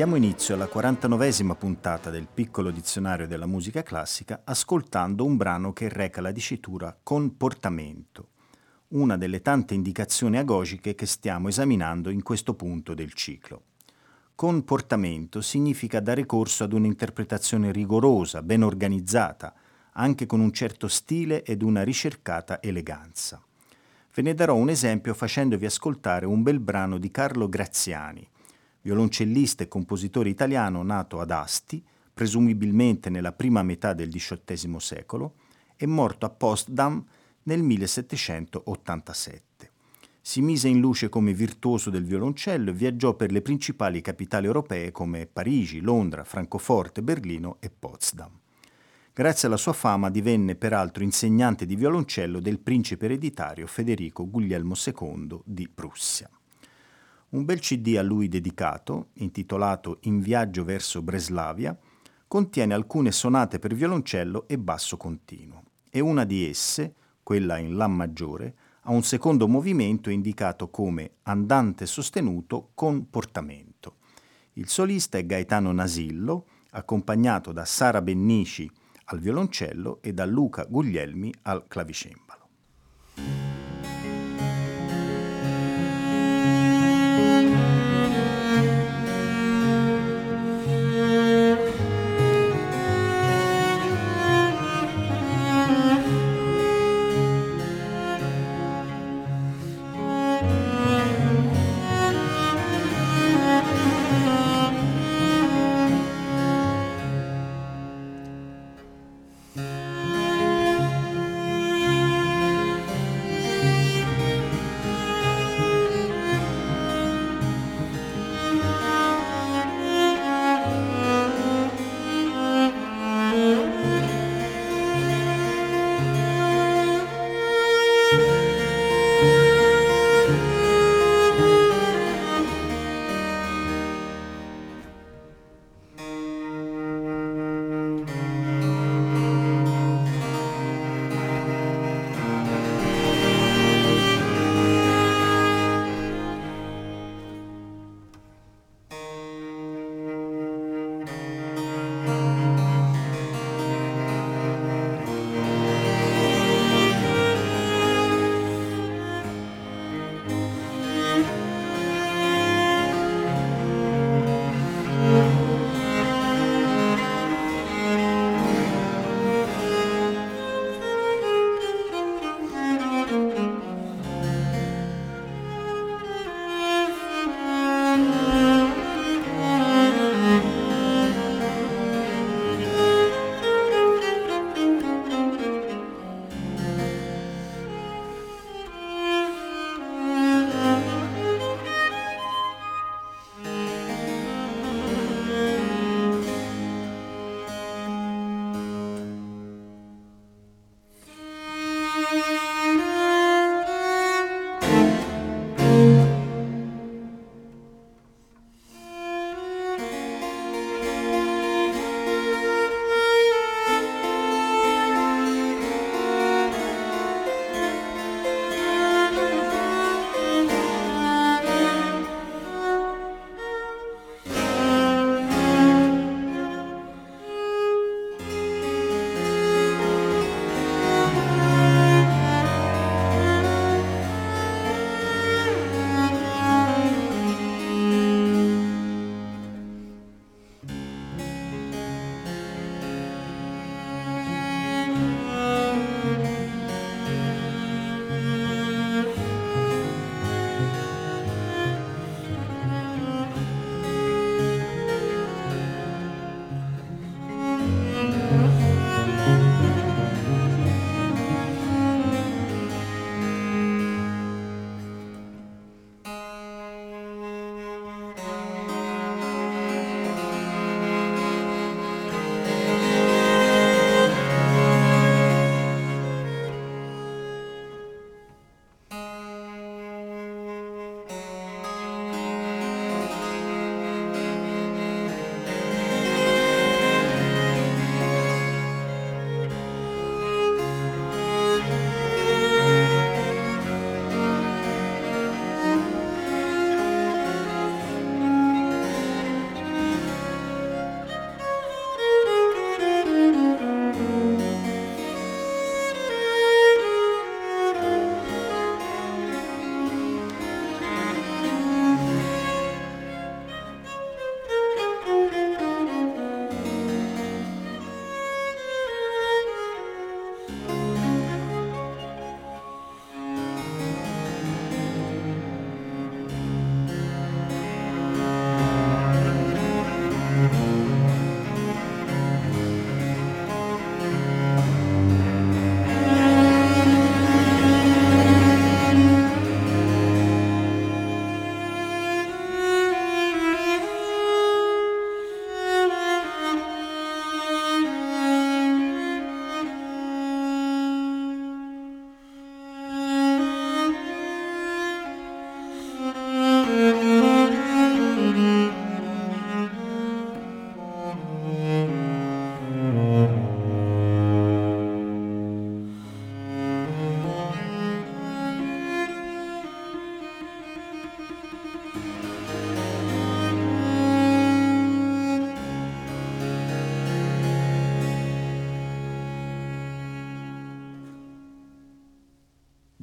Diamo inizio alla 49esima puntata del piccolo dizionario della musica classica ascoltando un brano che reca la dicitura comportamento, una delle tante indicazioni agogiche che stiamo esaminando in questo punto del ciclo. Comportamento significa dare corso ad un'interpretazione rigorosa, ben organizzata, anche con un certo stile ed una ricercata eleganza. Ve ne darò un esempio facendovi ascoltare un bel brano di Carlo Graziani, violoncellista e compositore italiano nato ad Asti, presumibilmente nella prima metà del XVIII secolo, e morto a Potsdam nel 1787. Si mise in luce come virtuoso del violoncello e viaggiò per le principali capitali europee come Parigi, Londra, Francoforte, Berlino e Potsdam. Grazie alla sua fama divenne peraltro insegnante di violoncello del principe ereditario Federico Guglielmo II di Prussia. Un bel CD a lui dedicato, intitolato In viaggio verso Breslavia, contiene alcune sonate per violoncello e basso continuo e una di esse, quella in La maggiore, ha un secondo movimento indicato come andante sostenuto con portamento. Il solista è Gaetano Nasillo, accompagnato da Sara Bennici al violoncello e da Luca Guglielmi al clavicembalo.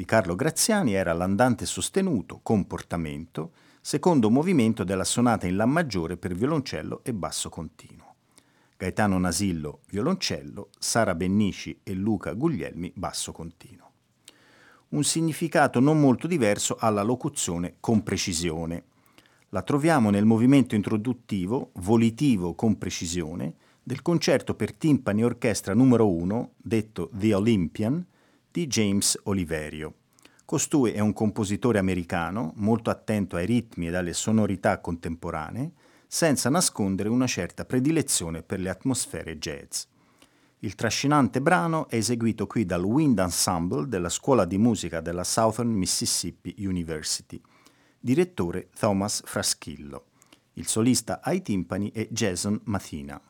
Carlo Graziani era l'andante sostenuto, comportamento, secondo movimento della sonata in La maggiore per violoncello e basso continuo. Gaetano Nasillo, violoncello, Sara Bennici e Luca Guglielmi, basso continuo. Un significato non molto diverso alla locuzione con precisione. La troviamo nel movimento introduttivo, volitivo con precisione, del concerto per timpani e orchestra numero 1, detto The Olympian, di James Oliverio. Costui è un compositore americano molto attento ai ritmi ed alle sonorità contemporanee, senza nascondere una certa predilezione per le atmosfere jazz. Il trascinante brano è eseguito qui dal Wind Ensemble della Scuola di Musica della Southern Mississippi University. Direttore Thomas Fraschillo. Il solista ai timpani è Jason Mathina.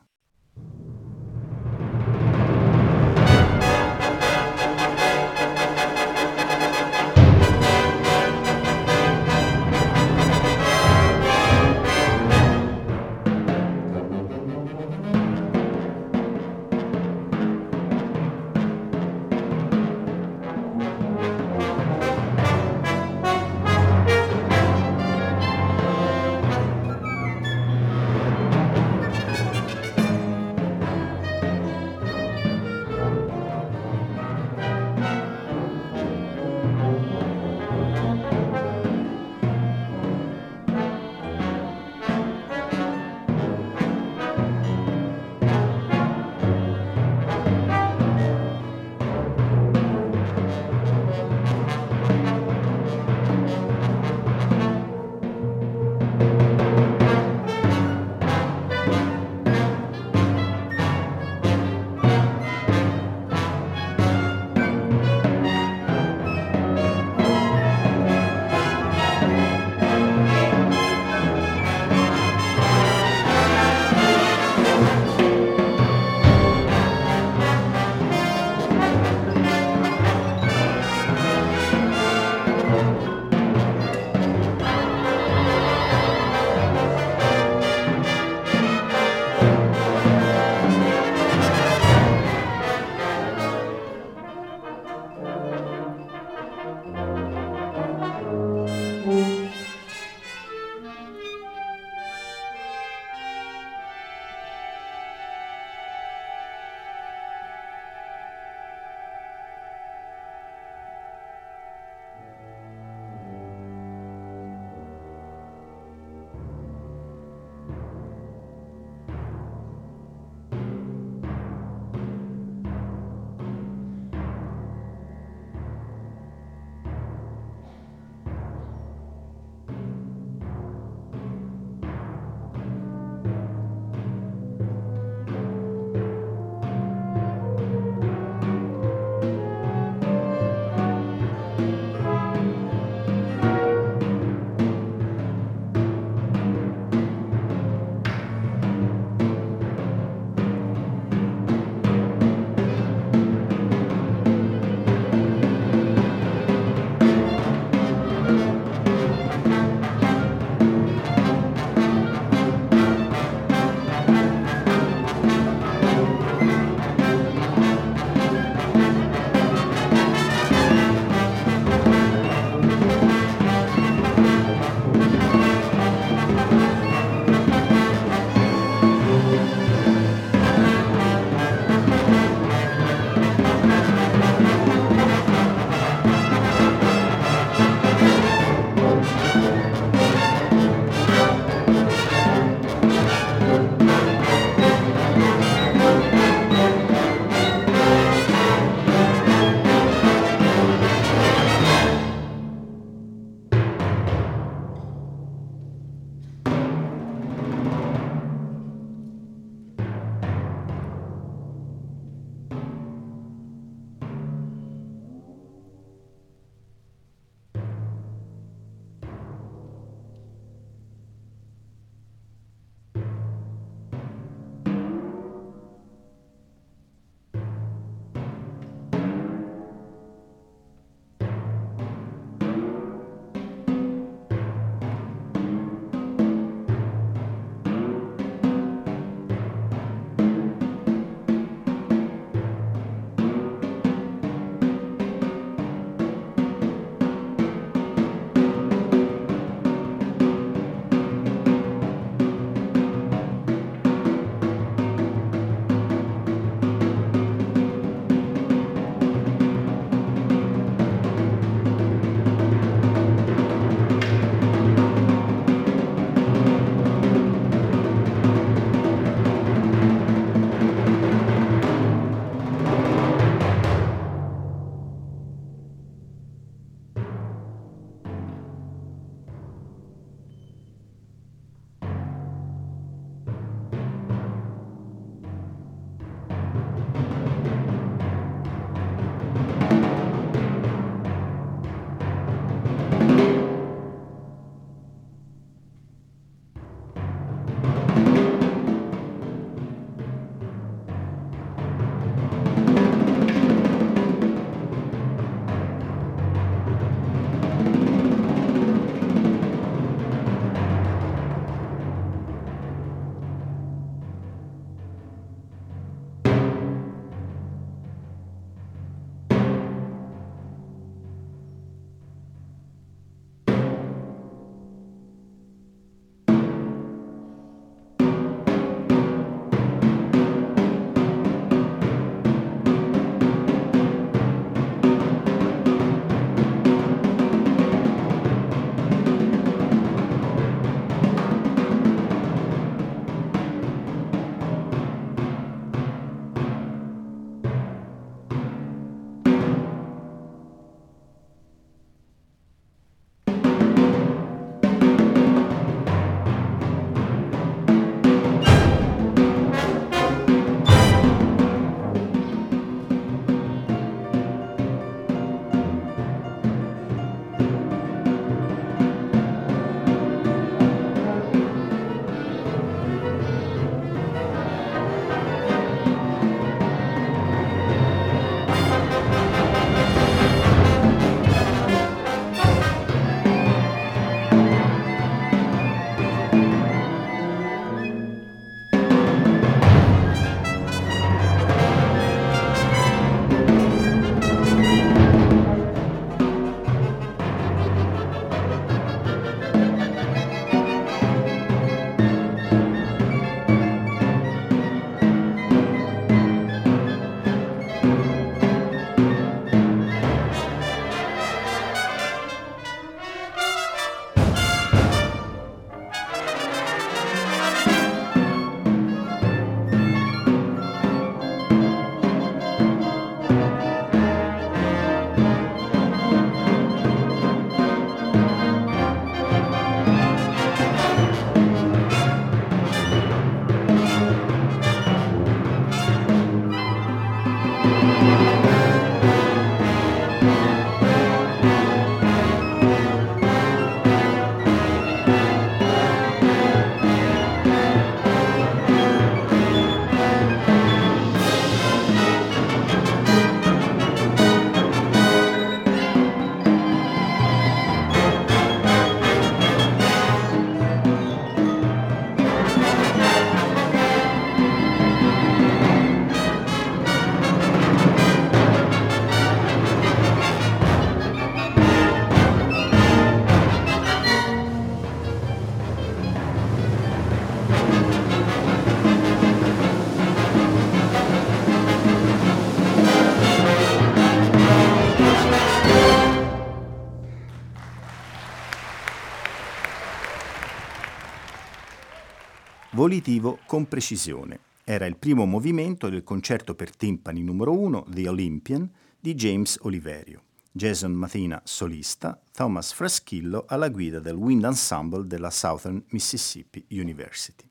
Volitivo con precisione. Era il primo movimento del concerto per timpani numero 1, The Olympian, di James Oliverio. Jason Mathina solista, Thomas Fraschillo alla guida del Wind Ensemble della Southern Mississippi University.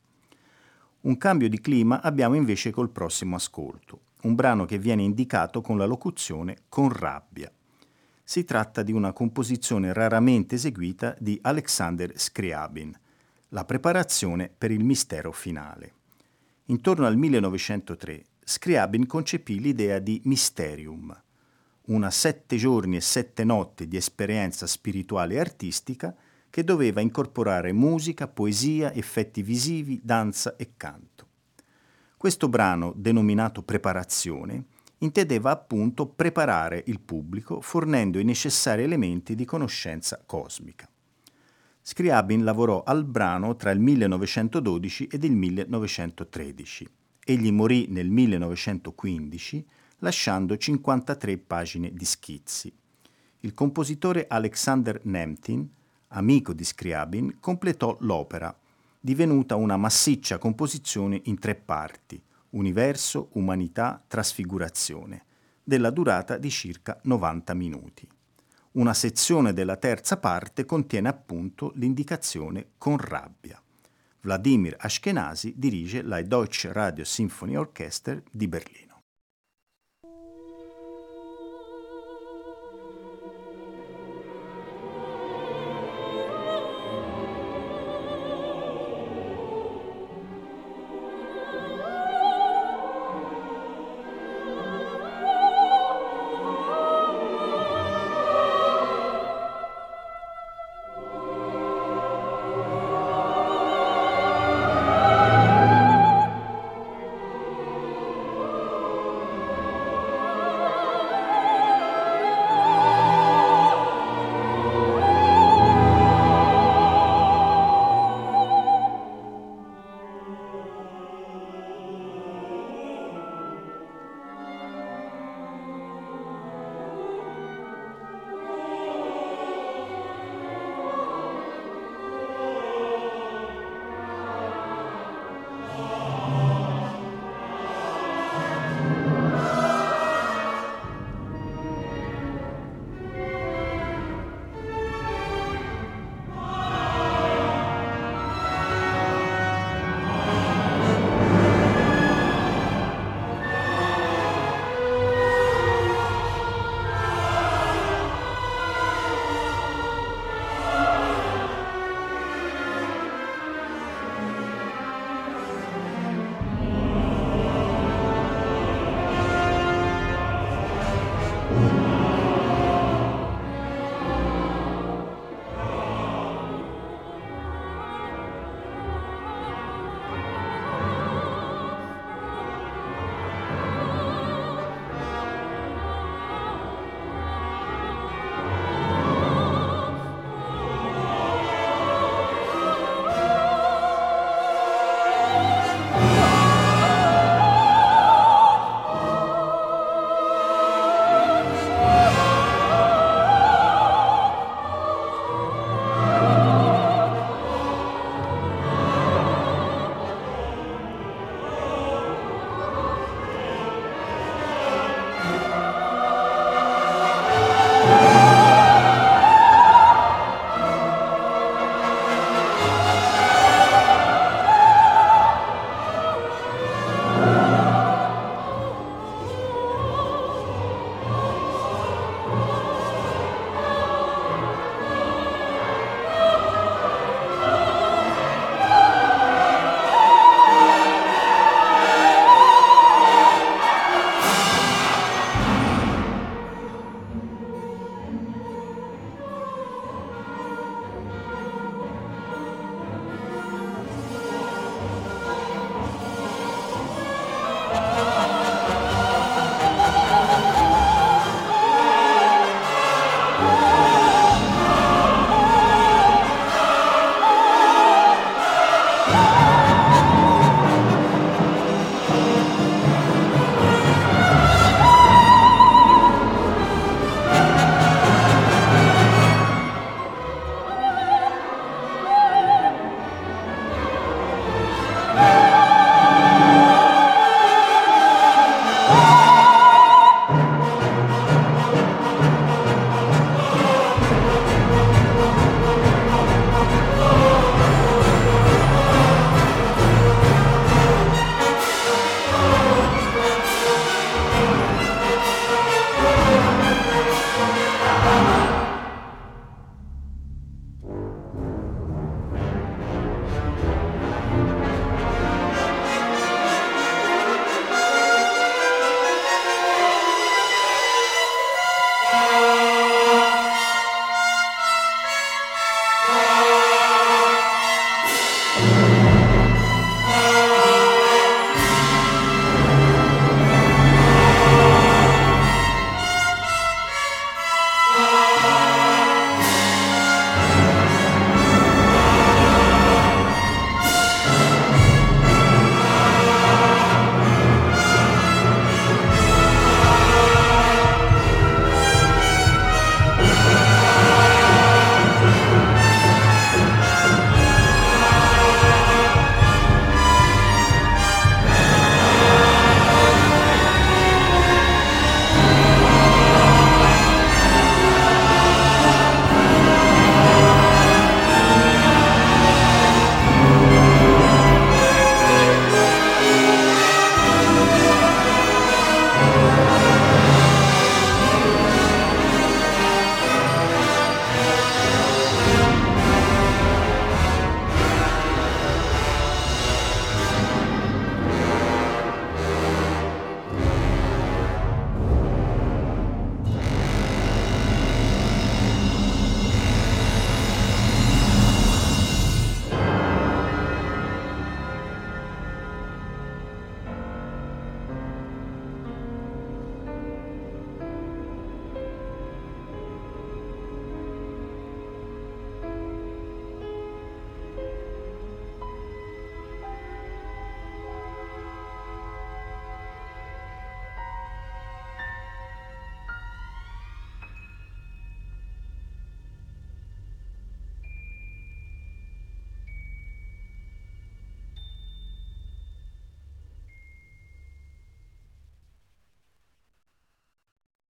Un cambio di clima abbiamo invece col prossimo ascolto, un brano che viene indicato con la locuzione con rabbia. Si tratta di una composizione raramente eseguita di Alexander Scriabin, la preparazione per il mistero finale. Intorno al 1903 Scriabin concepì l'idea di Mysterium, una sette giorni e sette notti di esperienza spirituale e artistica che doveva incorporare musica, poesia, effetti visivi, danza e canto. Questo brano, denominato Preparazione, intendeva appunto preparare il pubblico fornendo i necessari elementi di conoscenza cosmica. Scriabin lavorò al brano tra il 1912 ed il 1913. Egli morì nel 1915 lasciando 53 pagine di schizzi. Il compositore Alexander Nemtin, amico di Scriabin, completò l'opera, divenuta una massiccia composizione in tre parti, universo, umanità, trasfigurazione, della durata di circa 90 minuti. Una sezione della terza parte contiene appunto l'indicazione con rabbia. Vladimir Ashkenazi dirige la Deutsche Radio Symphony Orchester di Berlino.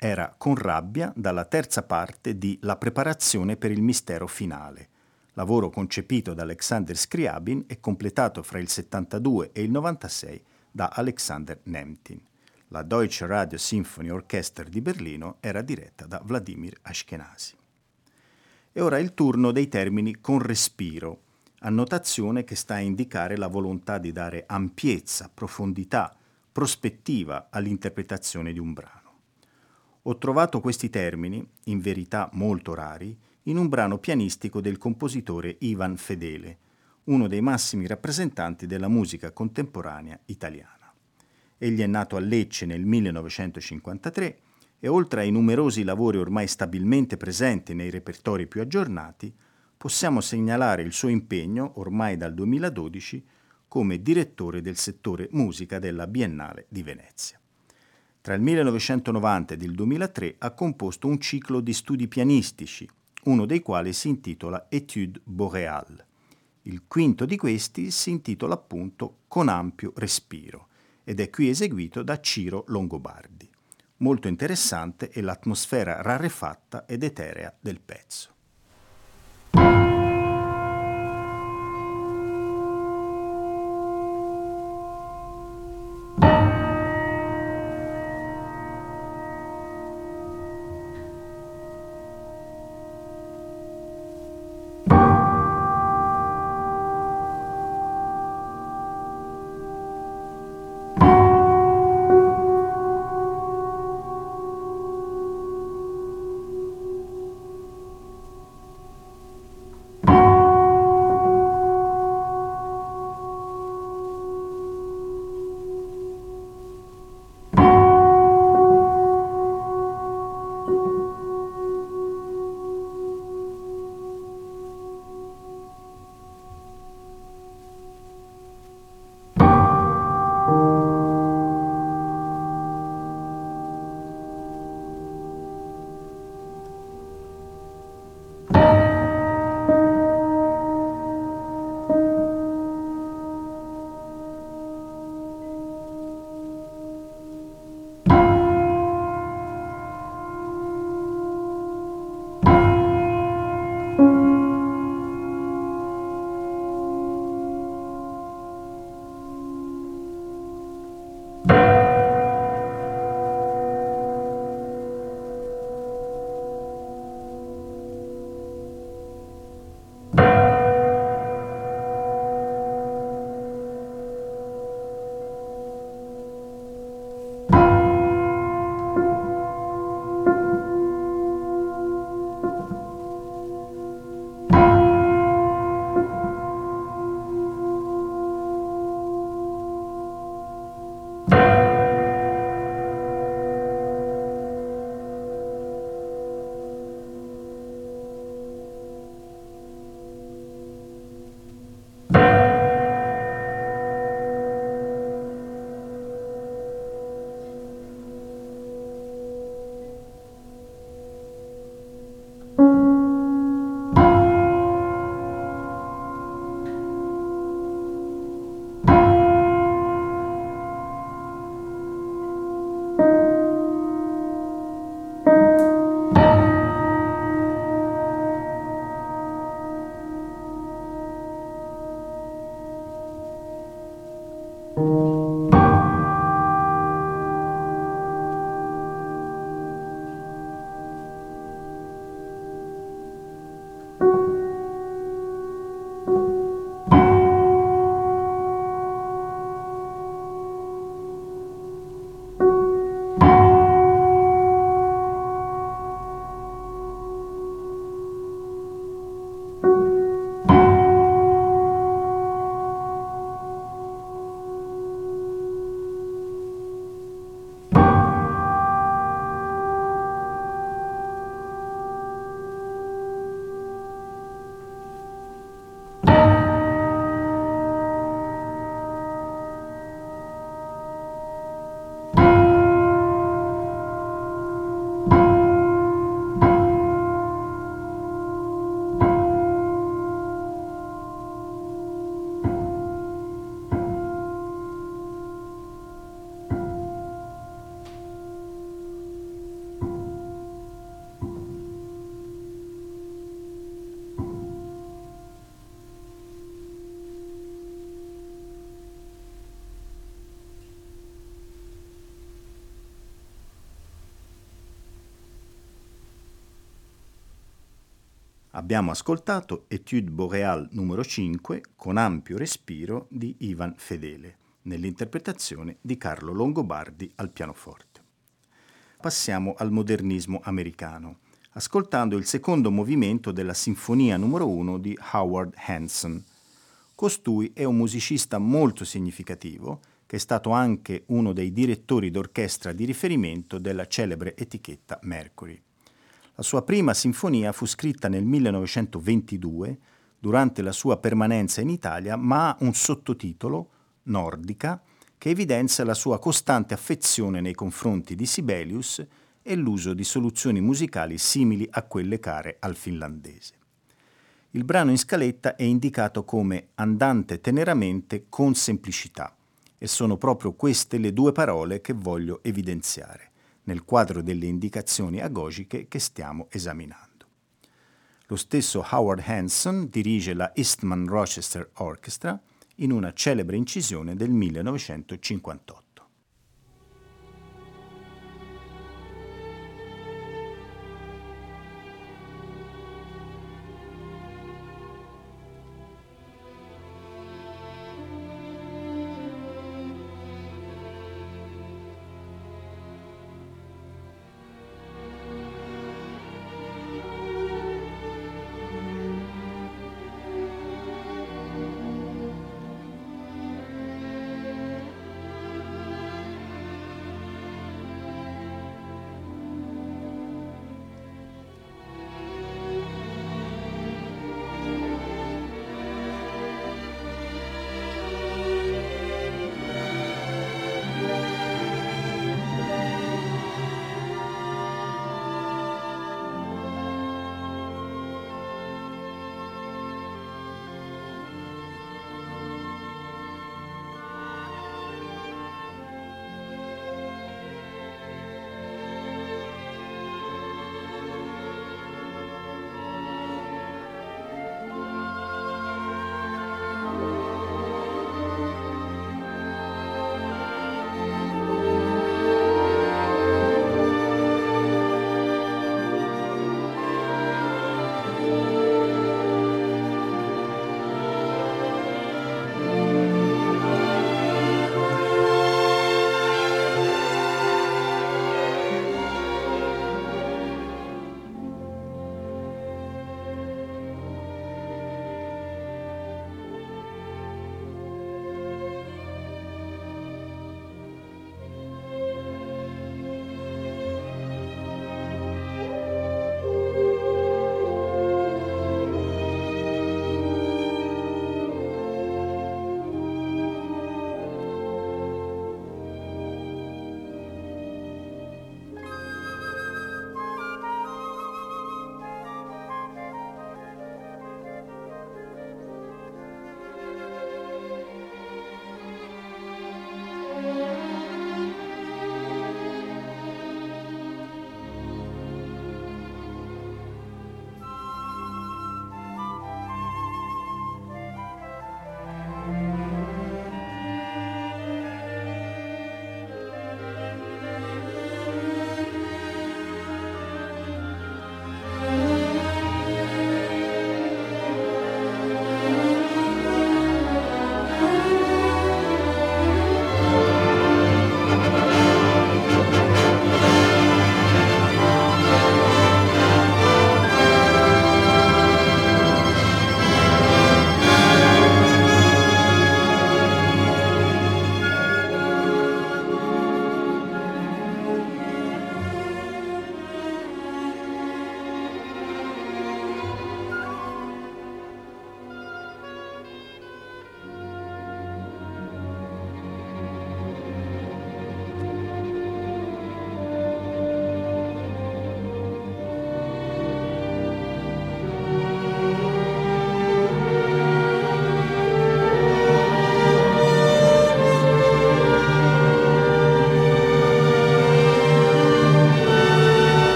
Era con rabbia dalla terza parte di La preparazione per il mistero finale, lavoro concepito da Alexander Scriabin e completato fra il 72 e il 96 da Alexander Nemtin. La Deutsche Radio Symphony Orchester di Berlino era diretta da Vladimir Ashkenazi. E ora il turno dei termini con respiro, annotazione che sta a indicare la volontà di dare ampiezza, profondità, prospettiva all'interpretazione di un brano. Ho trovato questi termini, in verità molto rari, in un brano pianistico del compositore Ivan Fedele, uno dei massimi rappresentanti della musica contemporanea italiana. Egli è nato a Lecce nel 1953 e oltre ai numerosi lavori ormai stabilmente presenti nei repertori più aggiornati, possiamo segnalare il suo impegno, ormai dal 2012, come direttore del settore musica della Biennale di Venezia. Tra il 1990 ed il 2003 ha composto un ciclo di studi pianistici, uno dei quali si intitola Étude Boréale. Il quinto di questi si intitola appunto Con ampio respiro ed è qui eseguito da Ciro Longobardi. Molto interessante è l'atmosfera rarefatta ed eterea del pezzo. Abbiamo ascoltato Etude Boreal numero 5 con ampio respiro di Ivan Fedele, nell'interpretazione di Carlo Longobardi al pianoforte. Passiamo al modernismo americano, ascoltando il secondo movimento della Sinfonia numero 1 di Howard Hanson. Costui è un musicista molto significativo che è stato anche uno dei direttori d'orchestra di riferimento della celebre etichetta Mercury. La sua prima sinfonia fu scritta nel 1922 durante la sua permanenza in Italia, ma ha un sottotitolo, Nordica, che evidenzia la sua costante affezione nei confronti di Sibelius e l'uso di soluzioni musicali simili a quelle care al finlandese. Il brano in scaletta è indicato come andante teneramente con semplicità e sono proprio queste le due parole che voglio evidenziare nel quadro delle indicazioni agogiche che stiamo esaminando. Lo stesso Howard Hanson dirige la Eastman Rochester Orchestra in una celebre incisione del 1958.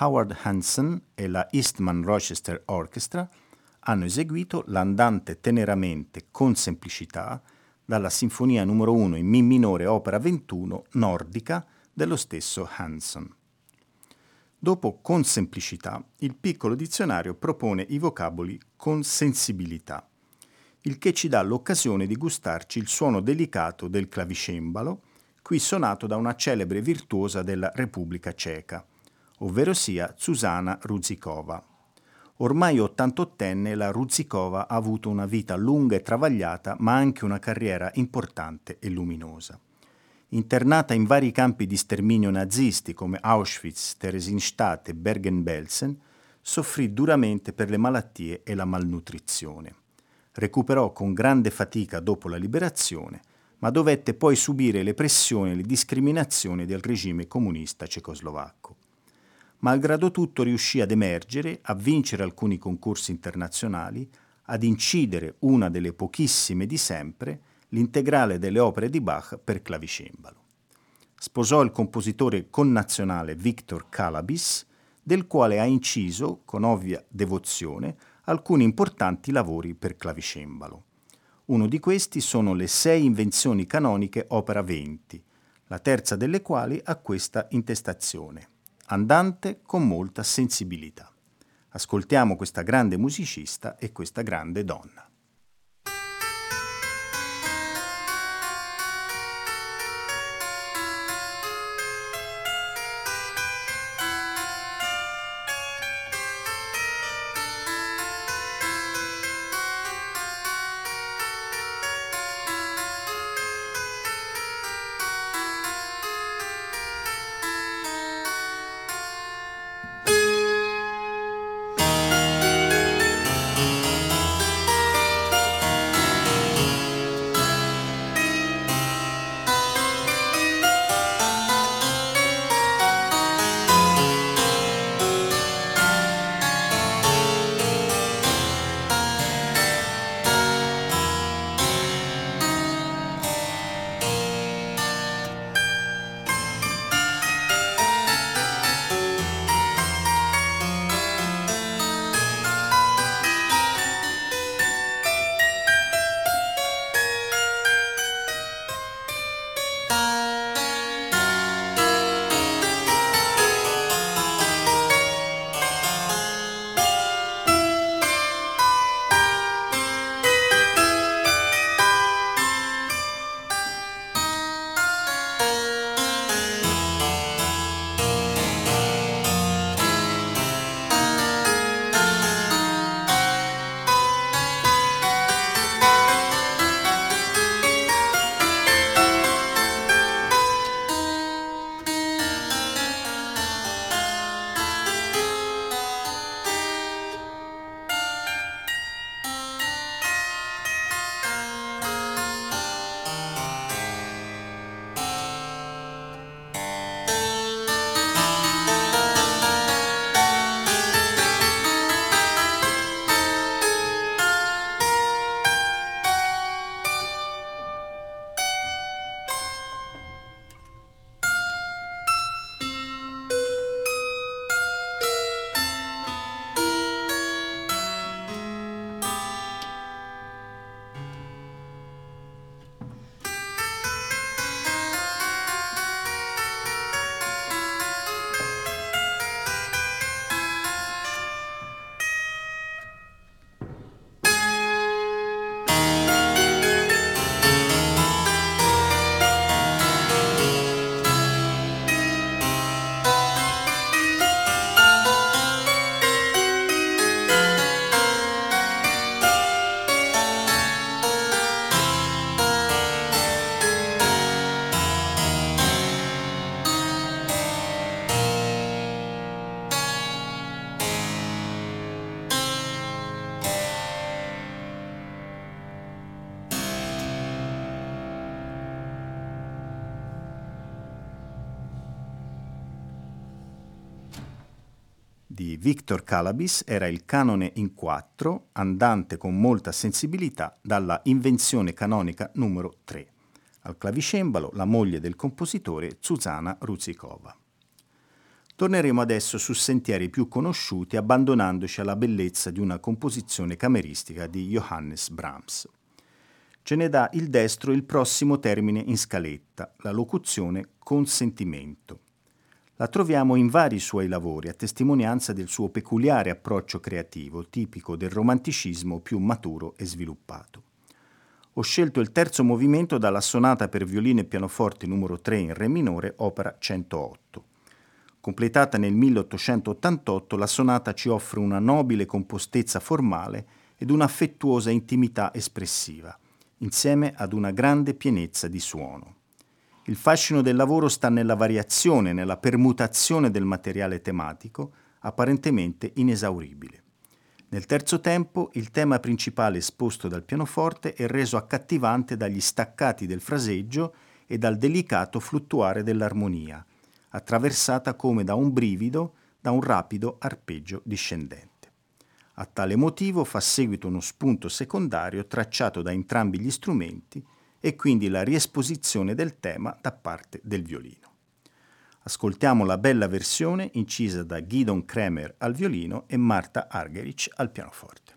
Howard Hansen e la Eastman Rochester Orchestra hanno eseguito l'andante teneramente con semplicità dalla Sinfonia numero 1 in Mi minore opera 21 nordica dello stesso Hansen. Dopo con semplicità, il piccolo dizionario propone i vocaboli con sensibilità, il che ci dà l'occasione di gustarci il suono delicato del clavicembalo, qui suonato da una celebre virtuosa della Repubblica Ceca, ovvero sia Zuzana Ruzikova. Ormai 88enne la Ruzikova ha avuto una vita lunga e travagliata, ma anche una carriera importante e luminosa. Internata in vari campi di sterminio nazisti come Auschwitz, Theresienstadt e Bergen-Belsen, soffrì duramente per le malattie e la malnutrizione. Recuperò con grande fatica dopo la liberazione, ma dovette poi subire le pressioni e le discriminazioni del regime comunista cecoslovacco malgrado tutto riuscì ad emergere, a vincere alcuni concorsi internazionali, ad incidere una delle pochissime di sempre, l'integrale delle opere di Bach per clavicembalo. Sposò il compositore connazionale Victor Calabis, del quale ha inciso, con ovvia devozione, alcuni importanti lavori per clavicembalo. Uno di questi sono le sei invenzioni canoniche opera 20, la terza delle quali ha questa intestazione andante con molta sensibilità. Ascoltiamo questa grande musicista e questa grande donna. Victor Calabis era il canone in quattro, andante con molta sensibilità, dalla invenzione canonica numero 3. Al clavicembalo la moglie del compositore Zuzana Ruzikova. Torneremo adesso su sentieri più conosciuti abbandonandoci alla bellezza di una composizione cameristica di Johannes Brahms. Ce ne dà il destro il prossimo termine in scaletta, la locuzione consentimento. La troviamo in vari suoi lavori a testimonianza del suo peculiare approccio creativo, tipico del romanticismo più maturo e sviluppato. Ho scelto il terzo movimento dalla sonata per violino e pianoforte numero 3 in Re minore, opera 108. Completata nel 1888, la sonata ci offre una nobile compostezza formale ed un'affettuosa intimità espressiva, insieme ad una grande pienezza di suono. Il fascino del lavoro sta nella variazione, nella permutazione del materiale tematico, apparentemente inesauribile. Nel terzo tempo, il tema principale esposto dal pianoforte è reso accattivante dagli staccati del fraseggio e dal delicato fluttuare dell'armonia, attraversata come da un brivido, da un rapido arpeggio discendente. A tale motivo fa seguito uno spunto secondario tracciato da entrambi gli strumenti e quindi la riesposizione del tema da parte del violino. Ascoltiamo la bella versione incisa da Gidon Kremer al violino e Marta Argerich al pianoforte.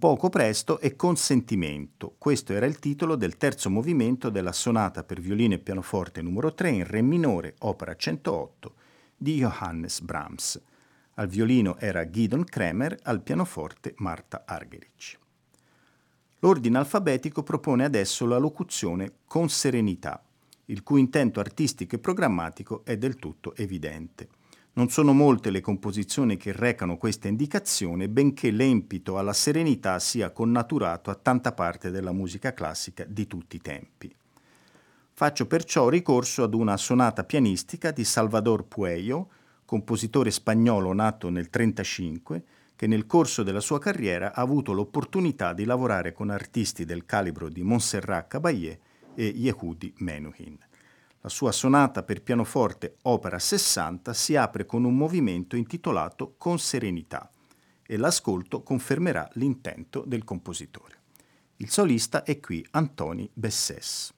Poco presto e con sentimento. Questo era il titolo del terzo movimento della sonata per violino e pianoforte numero 3 in Re minore, opera 108 di Johannes Brahms. Al violino era Gidon Kremer, al pianoforte Marta Argerich. L'ordine alfabetico propone adesso la locuzione con serenità. il cui intento artistico e programmatico è del tutto evidente. Non sono molte le composizioni che recano questa indicazione, benché l'empito alla serenità sia connaturato a tanta parte della musica classica di tutti i tempi. Faccio perciò ricorso ad una sonata pianistica di Salvador Pueyo, compositore spagnolo nato nel 1935, che nel corso della sua carriera ha avuto l'opportunità di lavorare con artisti del calibro di Montserrat Caballé e Yehudi Menuhin. La sua sonata per pianoforte opera 60 si apre con un movimento intitolato Con serenità e l'ascolto confermerà l'intento del compositore. Il solista è qui Antoni Bessès.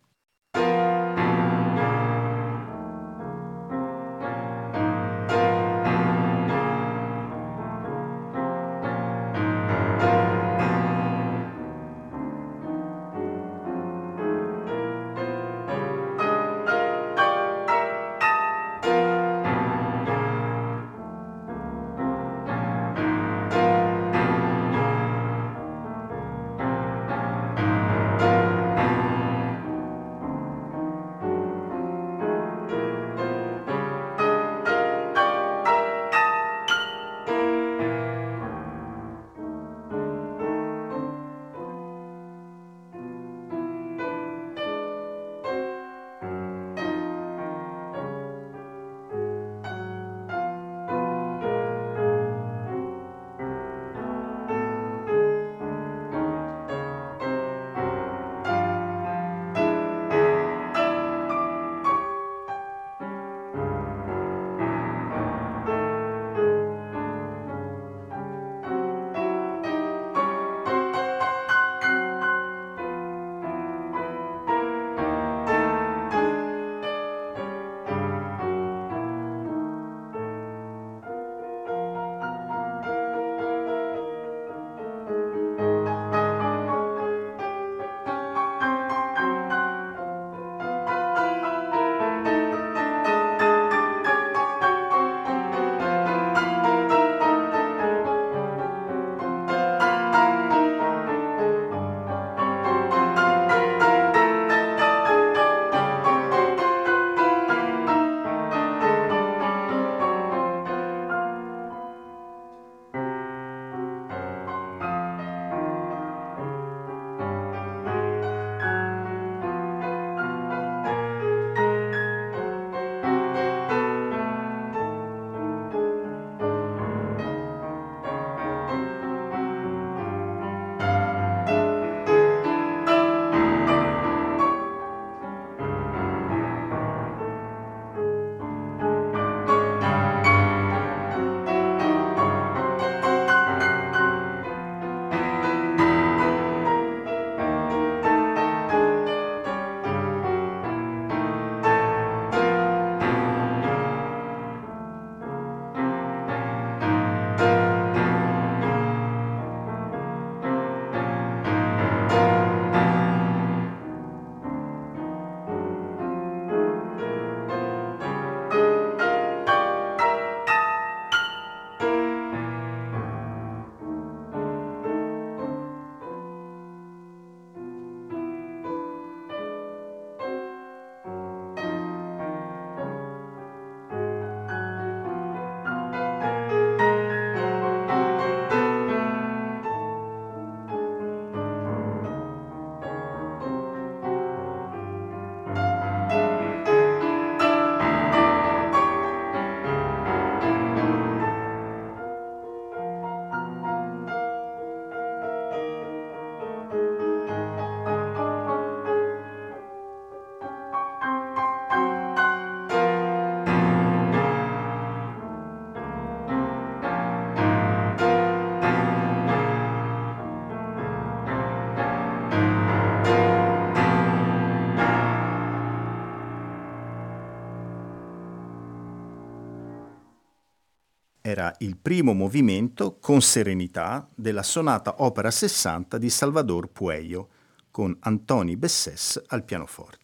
Era il primo movimento con serenità della sonata opera 60 di Salvador Pueyo con Antoni Bessès al pianoforte.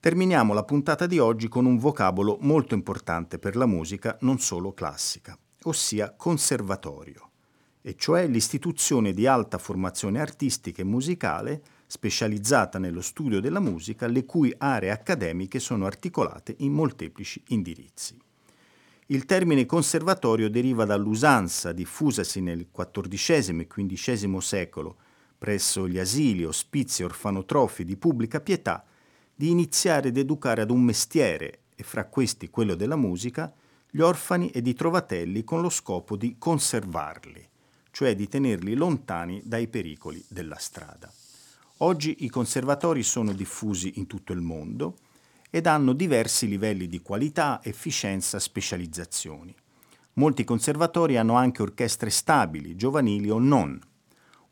Terminiamo la puntata di oggi con un vocabolo molto importante per la musica non solo classica, ossia conservatorio, e cioè l'istituzione di alta formazione artistica e musicale specializzata nello studio della musica, le cui aree accademiche sono articolate in molteplici indirizzi. Il termine conservatorio deriva dall'usanza diffusasi nel XIV e XV secolo presso gli asili, ospizi e orfanotrofi di pubblica pietà di iniziare ed educare ad un mestiere, e fra questi quello della musica, gli orfani ed i trovatelli con lo scopo di conservarli, cioè di tenerli lontani dai pericoli della strada. Oggi i conservatori sono diffusi in tutto il mondo ed hanno diversi livelli di qualità, efficienza, specializzazioni. Molti conservatori hanno anche orchestre stabili, giovanili o non.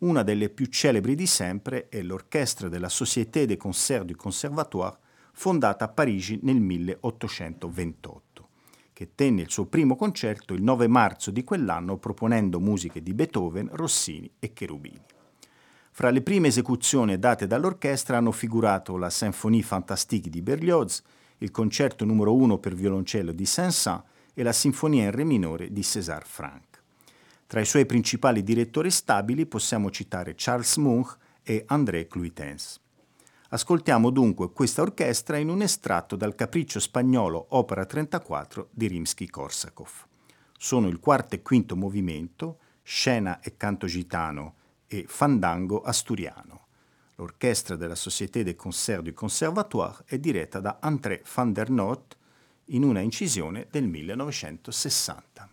Una delle più celebri di sempre è l'orchestra della Société des Concerts du Conservatoire, fondata a Parigi nel 1828, che tenne il suo primo concerto il 9 marzo di quell'anno proponendo musiche di Beethoven, Rossini e Cherubini. Fra le prime esecuzioni date dall'orchestra hanno figurato la Symphonie Fantastique di Berlioz, il concerto numero 1 per violoncello di Saint-Saëns e la Sinfonia in Re minore di César Franck. Tra i suoi principali direttori stabili possiamo citare Charles Munch e André Cluitens. Ascoltiamo dunque questa orchestra in un estratto dal Capriccio spagnolo Opera 34 di Rimsky-Korsakov. Sono il quarto e quinto movimento, scena e canto gitano e Fandango Asturiano. L'orchestra della Société des Concerts du Conservatoire è diretta da André van der Noot in una incisione del 1960.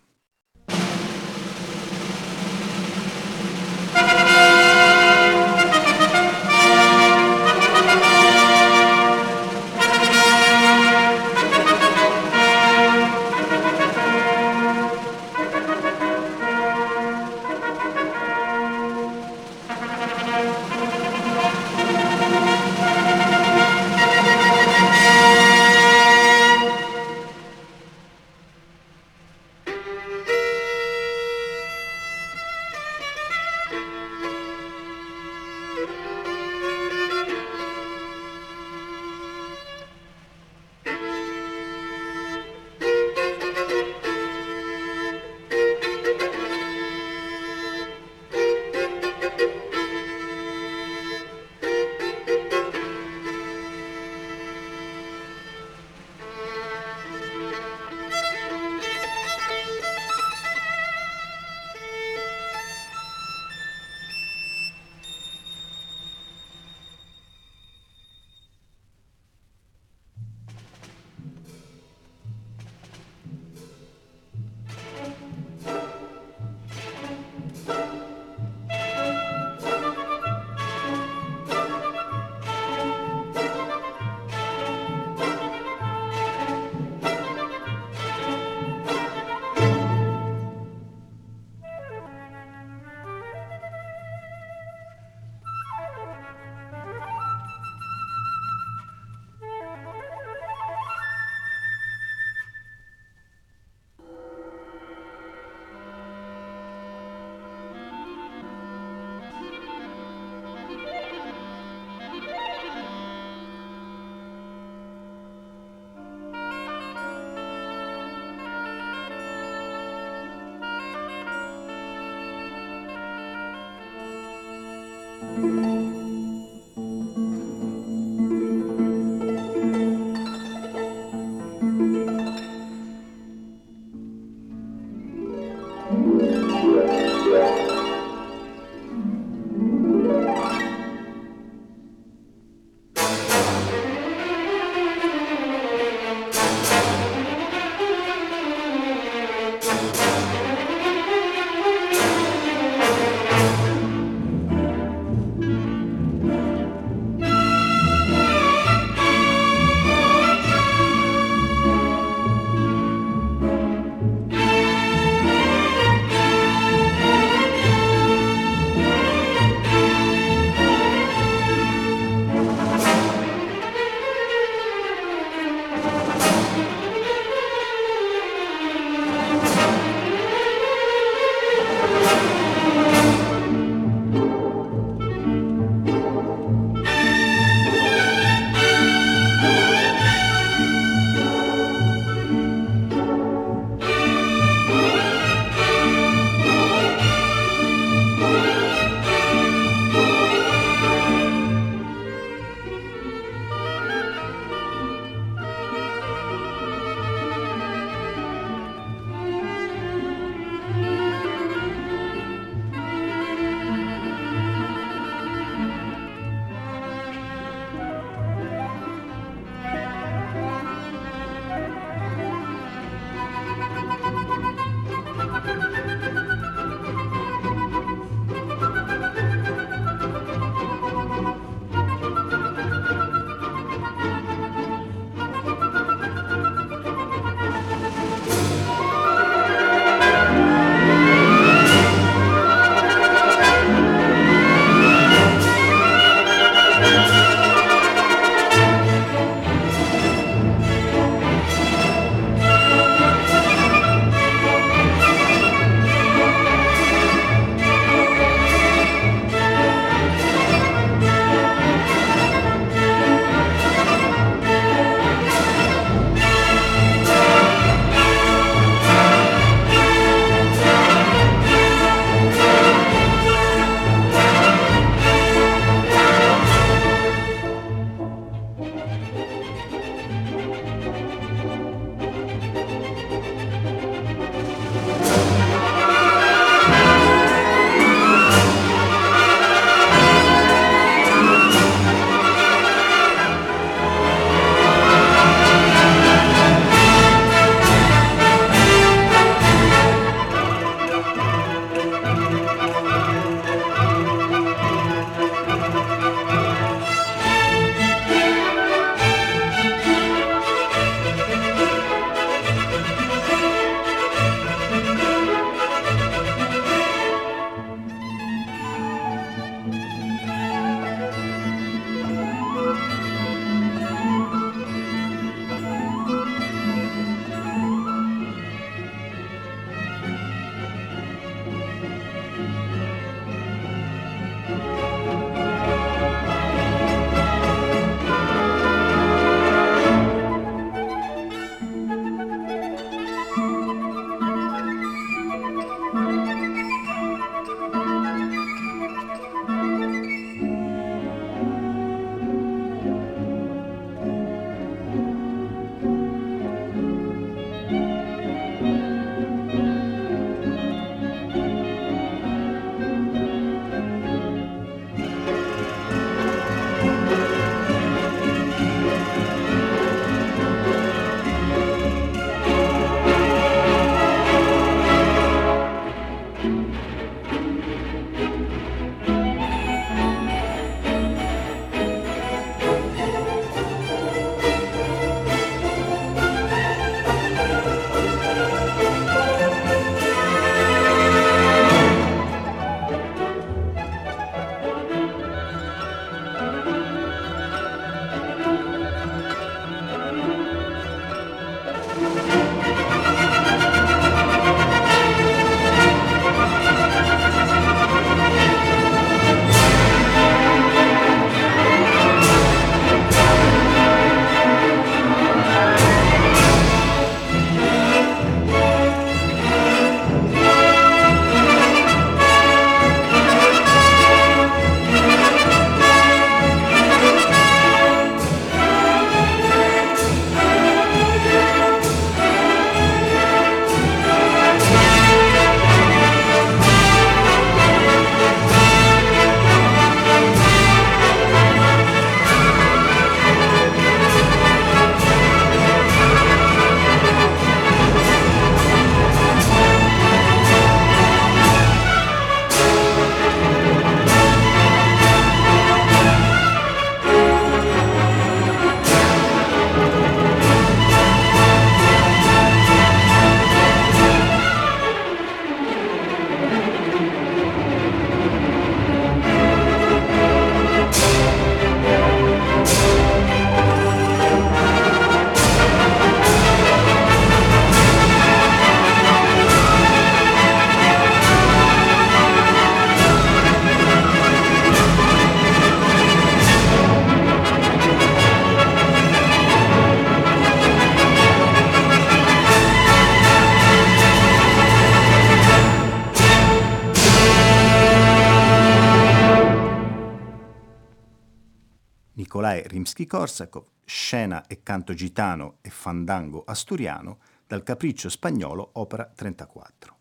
Nicolae Rimsky-Korsakov, Scena e canto gitano e fandango asturiano dal Capriccio spagnolo opera 34.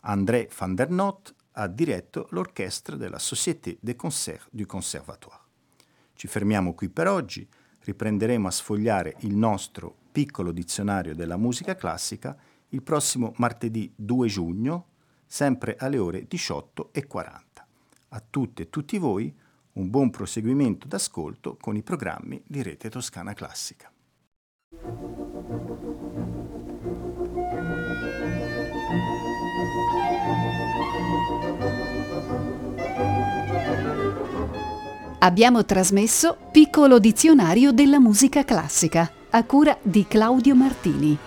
André van der Not ha diretto l'orchestra della Société des Concerts du Conservatoire. Ci fermiamo qui per oggi, riprenderemo a sfogliare il nostro piccolo dizionario della musica classica il prossimo martedì 2 giugno, sempre alle ore 18.40. A tutte e tutti voi un buon proseguimento d'ascolto con i programmi di Rete Toscana Classica. Abbiamo trasmesso Piccolo dizionario della musica classica a cura di Claudio Martini.